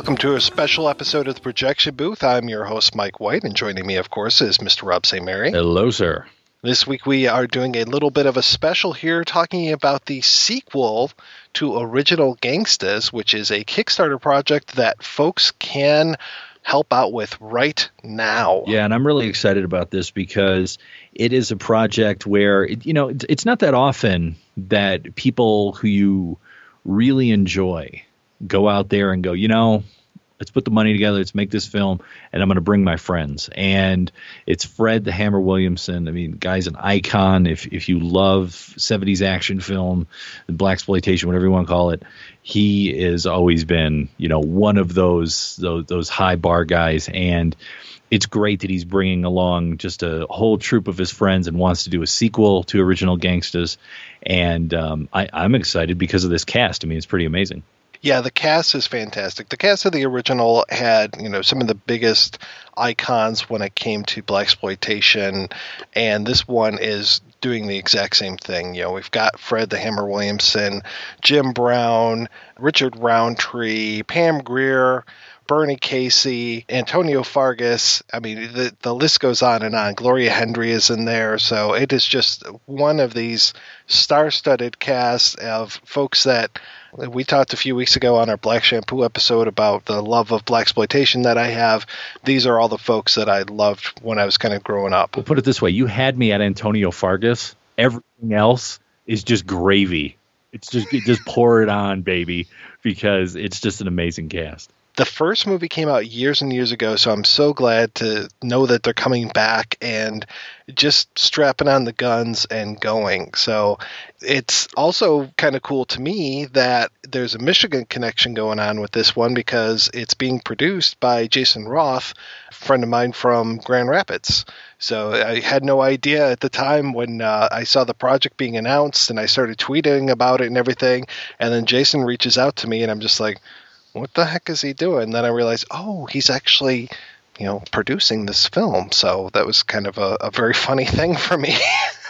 Welcome to a special episode of the Projection Booth. I'm your host, Mike White, and joining me, of course, is Mr. Rob St. Mary. Hello, sir. This week we are doing a little bit of a special here talking about the sequel to Original Gangstas, which is a Kickstarter project that folks can help out with right now. Yeah, and I'm really excited about this because it is a project where, it, you know, it's, it's not that often that people who you really enjoy go out there and go, you know, let's put the money together, let's make this film, and I'm going to bring my friends. And it's Fred the Hammer Williamson. I mean, guy's an icon. If if you love 70s action film, blaxploitation, whatever you want to call it, he has always been, you know, one of those those, those high bar guys. And it's great that he's bringing along just a whole troop of his friends and wants to do a sequel to Original Gangstas. And um, I, I'm excited because of this cast. I mean, it's pretty amazing. Yeah, the cast is fantastic. The cast of the original had, you know, some of the biggest icons when it came to blaxploitation, and this one is doing the exact same thing. You know, we've got Fred the Hammer Williamson, Jim Brown, Richard Roundtree, Pam Grier. Bernie Casey, Antonio Fargas. I mean, the, the list goes on and on. Gloria Hendry is in there. So it is just one of these star studded casts of folks that we talked a few weeks ago on our Black Shampoo episode about the love of blaxploitation that I have. These are all the folks that I loved when I was kind of growing up. We'll put it this way: you had me at Antonio Fargas. Everything else is just gravy. It's just just pour it on, baby, because it's just an amazing cast. The first movie came out years and years ago, so I'm so glad to know that they're coming back and just strapping on the guns and going. So it's also kind of cool to me that there's a Michigan connection going on with this one because it's being produced by Jason Roth, a friend of mine from Grand Rapids. So I had no idea at the time when uh, I saw the project being announced and I started tweeting about it and everything. And then Jason reaches out to me and I'm just like, what the heck is he doing? And then I realized, oh, he's actually, you know, producing this film. So that was kind of a, a very funny thing for me.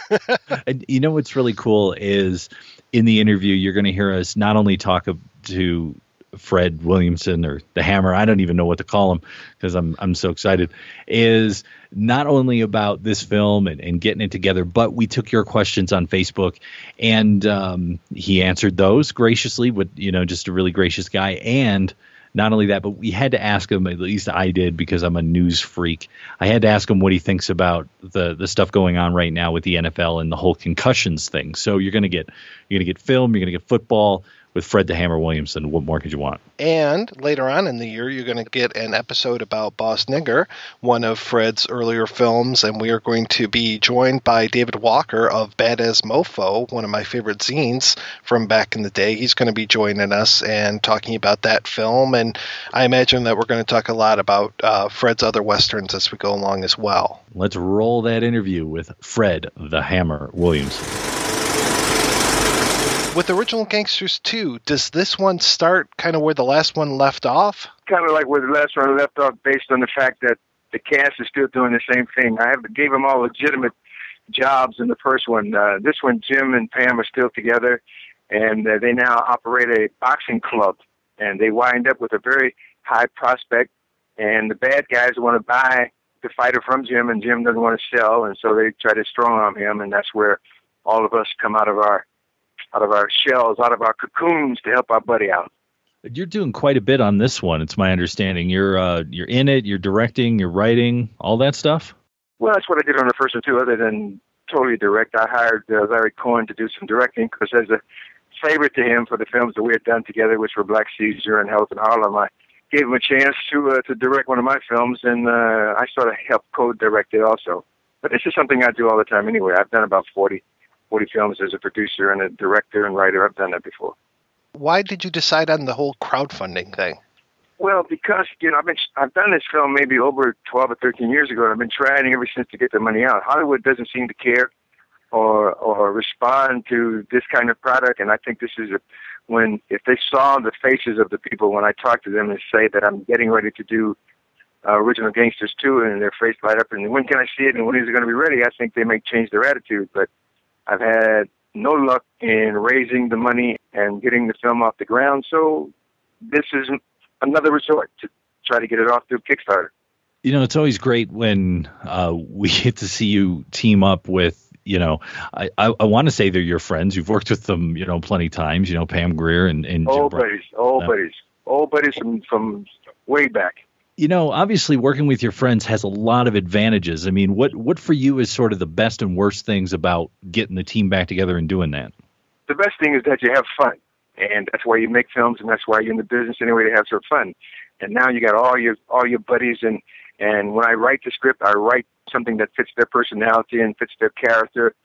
and you know what's really cool is in the interview you're going to hear us not only talk to Fred Williamson or the Hammer, I don't even know what to call him because I'm I'm so excited. Is not only about this film and, and getting it together, but we took your questions on Facebook and um, he answered those graciously. With you know, just a really gracious guy. And not only that, but we had to ask him. At least I did because I'm a news freak. I had to ask him what he thinks about the the stuff going on right now with the NFL and the whole concussions thing. So you're gonna get you're gonna get film, you're gonna get football with Fred the Hammer Williamson. What more could you want? And later on in the year, you're going to get an episode about Boss Nigger, one of Fred's earlier films, and we are going to be joined by David Walker of BadAzz MoFo, one of my favorite zines from back in the day. He's going to be joining us and talking about that film, and I imagine that we're going to talk a lot about uh, Fred's other westerns as we go along as well. Let's roll that interview with Fred the Hammer Williamson with original Gangstas 2 does this one start kind of where the last one left off? Kind of like where the last one left off based on the fact that the cast is still doing the same thing. I have gave them all legitimate jobs in the first one. Uh, this one jim and pam are still together and uh, they now operate a boxing club and they wind up with a very high prospect and the bad guys want to buy the fighter from jim and jim doesn't want to sell and so they try to strong arm him and that's where all of us come out of our out of our shells, out of our cocoons to help our buddy out. You're doing quite a bit on this one. It's my understanding. You're uh, you're in it. You're directing. You're writing. All that stuff. Well, that's what I did on the first one too. Other than totally direct. I hired uh, Larry Cohen to do some directing because as a favor to him for the films that we had done together, which were Black Caesar and Hell in Harlem, I gave him a chance to uh, to direct one of my films, and uh, I sort of helped co-direct it also. But this is something I do all the time anyway. I've done about 40, 40 films as a producer and a director and writer. I've done that before. Why did you decide on the whole crowdfunding thing? Well, because you know I've been I've done this film maybe over 12 or 13 years ago, and I've been trying ever since to get the money out. Hollywood doesn't seem to care or or respond to this kind of product, and I think this is a when if they saw the faces of the people when I talk to them and say that I'm getting ready to do uh, original Gangstas 2 and their face light up and when can I see it and when is it going to be ready, I think they may change their attitude. But I've had no luck in raising the money and getting the film off the ground, so this is another resort to try to get it off through Kickstarter. You know, it's always great when uh, we get to see you team up with you know, I, I, I want to say they're your friends. You've worked with them, you know, plenty of times. You know, Pam Grier and and old buddies, old buddies, old buddies from from way back. You know, obviously working with your friends has a lot of advantages. I mean, what what for you is sort of the best and worst things about getting the team back together and doing that? the best thing is that you have fun, and that's why you make films, and that's why you're in the business anyway to have some fun. And now you got all your all your buddies, and and when I write the script, I write something that fits their personality and fits their character.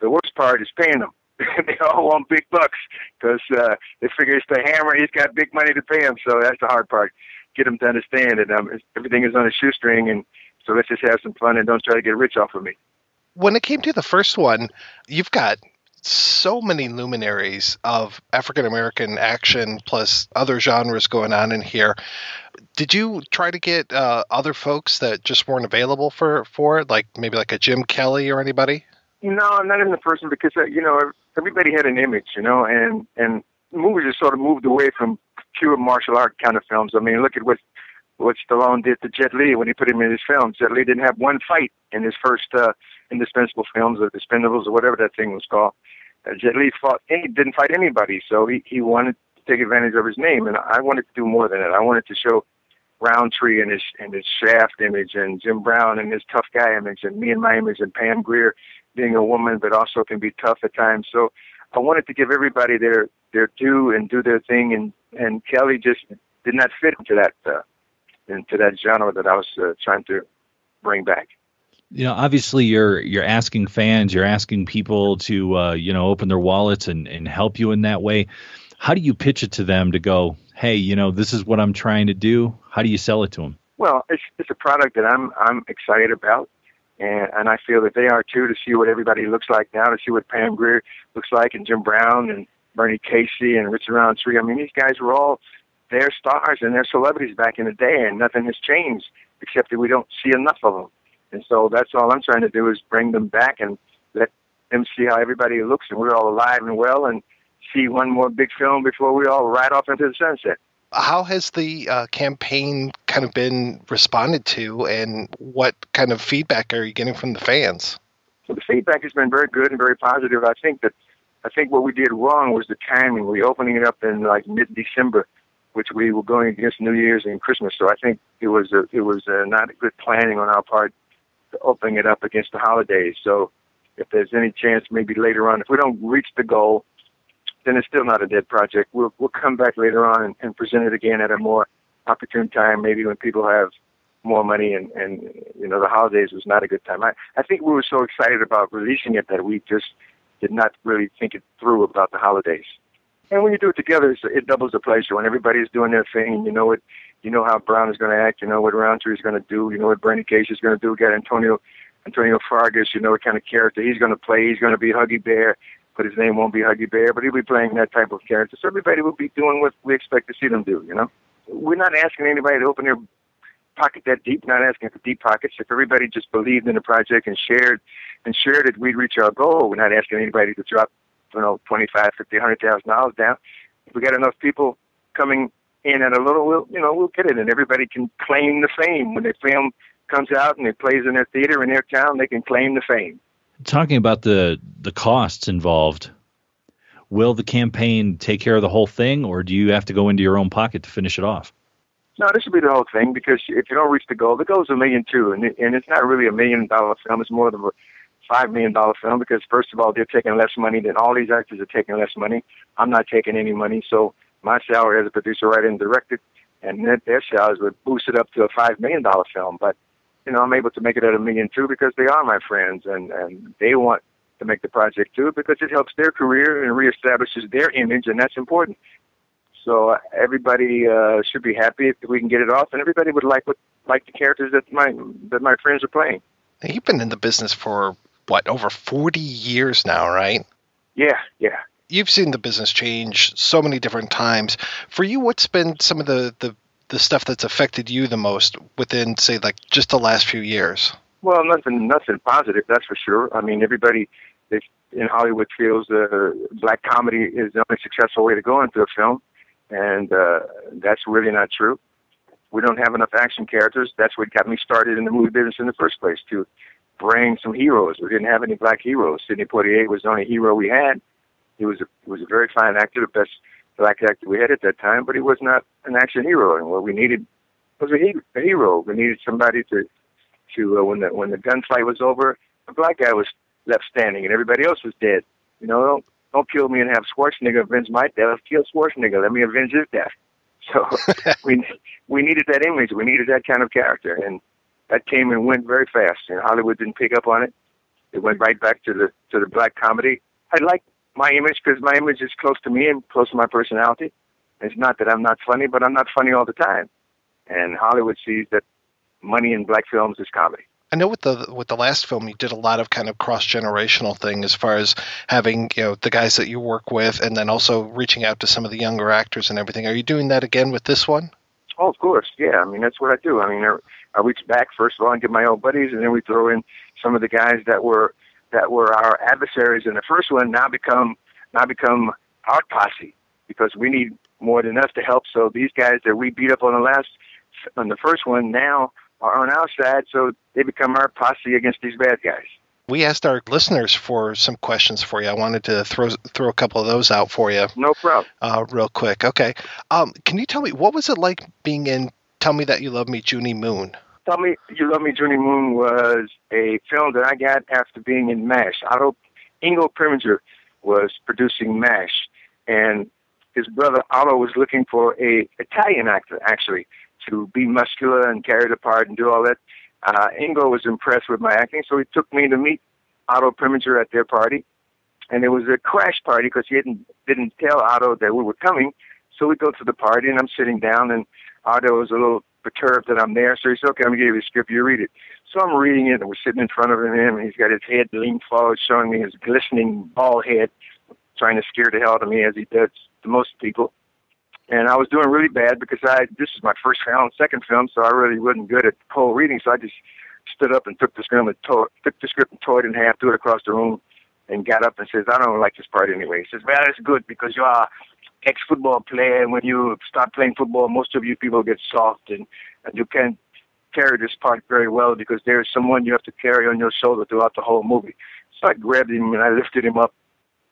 The worst part is paying them. they all want big bucks because uh, they figure it's the hammer. He's got big money to pay him, so that's the hard part. Get them to understand that um, everything is on a shoestring, and so let's just have some fun and don't try to get rich off of me. When it came to the first one, you've got so many luminaries of African American action plus other genres going on in here. Did you try to get uh, other folks that just weren't available for for it, like maybe like a Jim Kelly or anybody? No, I'm not in the person because uh, you know everybody had an image, you know, and and movies have sort of moved away from pure martial art kind of films. I mean, look at what what Stallone did to Jet Li when he put him in his films. Jet Li didn't have one fight in his first uh, indispensable films or Dispendables or whatever that thing was called. Uh, Jet Li fought any didn't fight anybody, so he he wanted to take advantage of his name, and I wanted to do more than that. I wanted to show Roundtree and his and his Shaft image, and Jim Brown and his tough guy image, and me and my image, and Pam Grier being a woman, but also can be tough at times. So I wanted to give everybody their their due and do their thing, and and Kelly just did not fit into that uh, into that genre that I was uh, trying to bring back. You know, obviously you're you're asking fans, you're asking people to uh, you know open their wallets and and help you in that way. How do you pitch it to them to go, hey, you know, this is what I'm trying to do? How do you sell it to them? Well, it's it's a product that I'm I'm excited about, and and I feel that they are too to see what everybody looks like now, to see what Pam Grier looks like, and Jim Brown and Bernie Casey and Richard Roundtree. I mean, these guys were all their stars and their celebrities back in the day, and nothing has changed except that we don't see enough of them. And so that's all I'm trying to do is bring them back and let them see how everybody looks, and we're all alive and well, and see one more big film before we all ride off into the sunset. How has the uh, campaign kind of been responded to, and what kind of feedback are you getting from the fans? So the feedback has been very good and very positive. I think that I think what we did wrong was the timing. We opening it up in like mid December, which we were going against New Year's and Christmas. So I think it was a, it was uh not a good planning on our part to opening it up against the holidays. So if there's any chance, maybe later on, if we don't reach the goal, then it's still not a dead project. We'll we'll come back later on and, and present it again at a more opportune time, maybe when people have more money and and you know the holidays was not a good time. I I think we were so excited about releasing it that we just did not really think it through about the holidays. And when you do it together, it doubles the pleasure. When everybody's doing their thing, you know what, you know how Brown is going to act, you know what Roundtree is going to do, you know what Bernie Case is going to do. Got Antonio Antonio Fargas, you know what kind of character he's going to play. He's going to be Huggy Bear, but his name won't be Huggy Bear, but he'll be playing that type of character. So everybody will be doing what we expect to see them do. You know, we're not asking anybody to open their pocket that deep. Not asking for deep pockets. If everybody just believed in the project and shared and shared it, we'd reach our goal. We're not asking anybody to drop, you know, twenty five, fifty, hundred thousand dollars down. If we got enough people coming in at a little, we'll, you know, we'll get it, and everybody can claim the fame when the film comes out and it plays in their theater in their town. They can claim the fame. Talking about the the costs involved, will the campaign take care of the whole thing, or do you have to go into your own pocket to finish it off? No, this should be the whole thing because if you don't reach the goal, the goal's a million two, and and it's not really a million dollar film. It's more of a five million dollar film because first of all they're taking less money than all these actors are taking less money. I'm not taking any money, so my salary as a producer, writer, and director, and their- their salaries would boost it up to a five million dollar film. But you know, I'm able to make it at a million two because they are my friends and and they want to make the project too because it helps their career and reestablishes their image, and that's important. So uh, everybody uh, should be happy if we can get it off, and everybody would like what like the characters that my that my friends are playing. You've been in the business for what over 40 years now, right? Yeah, yeah. You've seen the business change so many different times. For you, what's been some of the the, the stuff that's affected you the most within, say, like just the last few years? Well, nothing, nothing positive, that's for sure. I mean, everybody in Hollywood feels uh, black comedy is the only successful way to go into a film, and uh, that's really not true. We don't have enough action characters. That's what got me started in the movie business in the first place to bring some heroes. We didn't have any black heroes. Sidney Poitier was the only hero we had. He was a, he was a very fine actor, the best black actor we had at that time, but he was not an action hero. And what we needed was a, he, a hero. We needed somebody to to uh, when the when the gunfight was over, the black guy was left standing and everybody else was dead. You know, don't kill me and have Schwarzenegger avenge my death. Kill Schwarzenegger. Let me avenge his death. So we we needed that image. We needed that kind of character, and that came and went very fast. And Hollywood didn't pick up on it. It went right back to the to the black comedy. I like my image because my image is close to me and close to my personality. It's not that I'm not funny, but I'm not funny all the time. And Hollywood sees that money in black films is comedy. I know with the with the last film you did a lot of kind of cross generational thing as far as having you know the guys that you work with and then also reaching out to some of the younger actors and everything. Are you doing that again with this one? Oh, of course, yeah. I mean, that's what I do. I mean, I, I reach back first of all and get my old buddies, and then we throw in some of the guys that were that were our adversaries in the first one. Now become now become our posse because we need more than us to help. So these guys that we beat up on the last on the first one now are on our side, so they become our posse against these bad guys. We asked our listeners for some questions for you. I wanted to throw throw a couple of those out for you No problem. uh, real quick. Okay, um, can you tell me what was it like being in Tell Me That You Love Me, Junie Moon? Tell Me You Love Me, Junie Moon was a film that I got after being in MASH. Otto Ingo Preminger was producing MASH, and his brother Otto was looking for a Italian actor, actually, to be muscular and carry the part and do all that. Uh, Ingo was impressed with my acting, so he took me to meet Otto Preminger at their party, and it was a crash party because he didn't didn't tell Otto that we were coming. So we go to the party, and I'm sitting down, and Otto is a little perturbed that I'm there. So he said, "Okay, I'm gonna give you the script. You read it." So I'm reading it, and we're sitting in front of him, and he's got his head leaned forward, showing me his glistening bald head, trying to scare the hell out of me as he does to most people. And I was doing really bad because I this is my first film, second film, so I really wasn't good at cold reading. So I just stood up and took the script and tore, took the script and tore it in half, threw it across the room, and got up and says, "I don't like this part anyway." He says, "Well, it's good because you are ex-football player, and when you start playing football, most of you people get soft, and, and you can't carry this part very well because there is someone you have to carry on your shoulder throughout the whole movie." So I grabbed him and I lifted him up.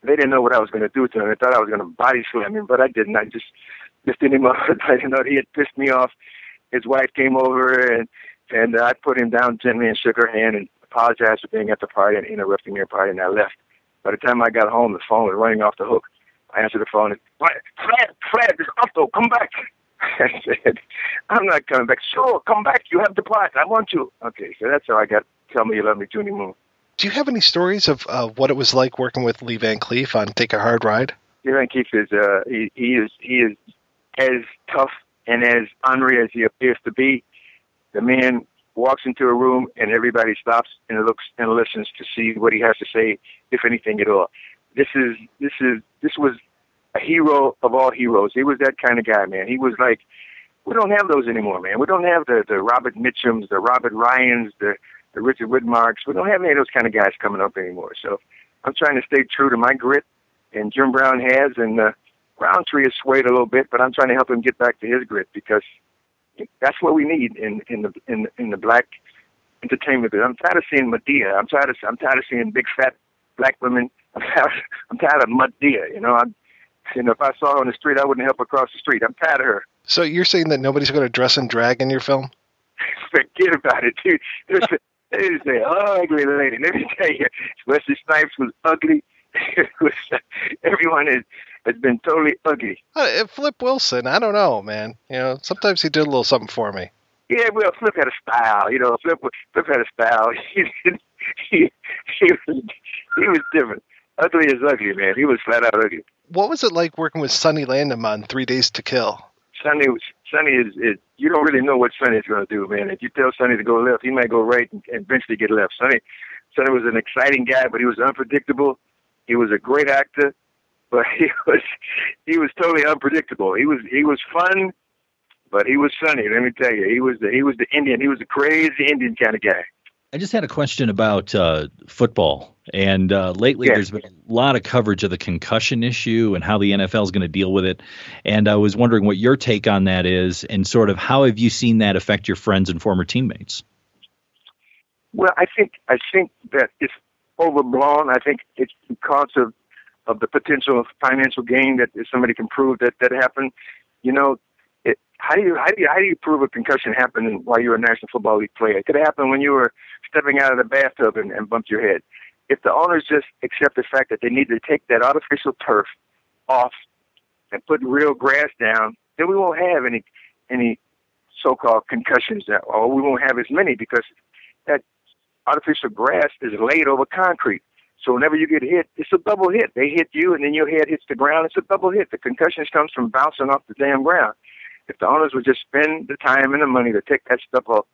They didn't know what I was going to do to him. They thought I was going to body slam him, but I didn't. I just lifted him up. I didn't know he had pissed me off. His wife came over and and I put him down gently and shook her hand and apologized for being at the party and interrupting their party, and I left. By the time I got home, the phone was running off the hook. I answered the phone and, "Fred, Fred, Fred, it's Otto, come back. I said, I'm not coming back. Sure, come back. You have the part. I want you. Okay, so that's how I got Tell Me You Love Me, Junie Moon. Do you have any stories of uh, what it was like working with Lee Van Cleef on Take a Hard Ride? Lee Van Keith is uh, he, he is he is as tough and as ornery as he appears to be. The man walks into a room and everybody stops and looks and listens to see what he has to say, if anything at all. This is this is this was a hero of all heroes. He was that kind of guy, man. He was like we don't have those anymore, man. We don't have the the Robert Mitchums, the Robert Ryans, the the Richard Widmarks. We don't have any of those kind of guys coming up anymore. So I'm trying to stay true to my grit, and Jim Brown has, and uh, Roundtree has swayed a little bit, but I'm trying to help him get back to his grit because that's what we need in in the in in the black entertainment. I'm tired of seeing Madea. I'm tired of I'm tired of seeing big fat black women. I'm tired, I'm tired of Madea. You know, I'm you know if I saw her on the street, I wouldn't help her cross the street. I'm tired of her. So you're saying that nobody's going to dress and drag in your film? Forget about it, dude. There's They just say ugly lady. Let me tell you, Wesley Snipes was ugly. Was, everyone has, has been totally ugly. Uh, Flip Wilson, I don't know, man. You know, sometimes he did a little something for me. Yeah, well, Flip had a style. You know, Flip Flip had a style. He he he was he was different. Ugly is ugly, man. He was flat out ugly. What was it like working with Sonny Landham on Three Days to Kill? Sonny was Sonny is, is you don't really know what Sonny is going to do, man. If you tell Sonny to go left, he might go right and, and eventually get left. Sonny Sonny was an exciting guy, but he was unpredictable. He was a great actor, but he was he was totally unpredictable. He was he was fun, but he was Sonny. Let me tell you, he was the he was the Indian. He was the crazy Indian kind of guy. I just had a question about uh, football. And uh, lately, Yeah. there's been a lot of coverage of the concussion issue and how the NFL is going to deal with it. And I was wondering what your take on that is, and sort of how have you seen that affect your friends and former teammates? Well, I think I think that it's overblown. I think it's because of of the potential financial gain that if somebody can prove that that happened. You know, it, how do you how do you how do you prove a concussion happened while you were a National Football League player? It could happen when you were stepping out of the bathtub and, and bumped your head. If the owners just accept the fact that they need to take that artificial turf off and put real grass down, then we won't have any any so-called concussions, that, or we won't have as many because that artificial grass is laid over concrete. So whenever you get hit, it's a double hit. They hit you, and then your head hits the ground. It's a double hit. The concussions comes from bouncing off the damn ground. If the owners would just spend the time and the money to take that stuff off,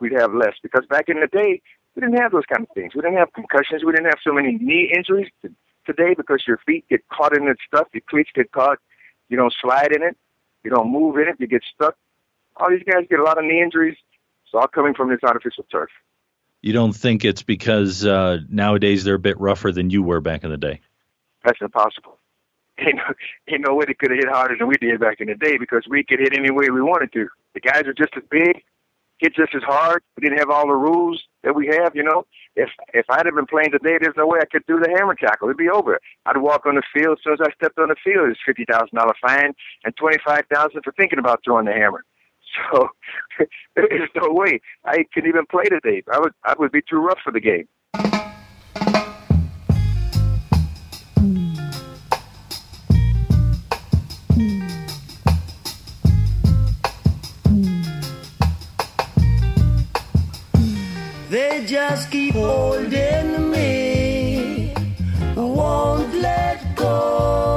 we'd have less. Because back in the day, we didn't have those kind of things. We didn't have concussions. We didn't have so many knee injuries today because your feet get caught in that stuff. Your cleats get caught. You don't slide in it. You don't move in it. You get stuck. All these guys get a lot of knee injuries. It's all coming from this artificial turf. You don't think it's because uh, nowadays they're a bit rougher than you were back in the day? That's impossible. Ain't no, ain't no way they could have hit harder than we did back in the day because we could hit any way we wanted to. The guys are just as big, hit just as hard. We didn't have all the rules that we have, you know. If if I'd have been playing today, there's no way I could do the hammer tackle. It'd be over. I'd walk on the field. As soon as I stepped on the field, it's fifty thousand dollar fine and twenty five thousand for thinking about throwing the hammer. So there's no way I can even play today. I would I would be too rough for the game. They just keep holding me, won't let go.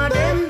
madame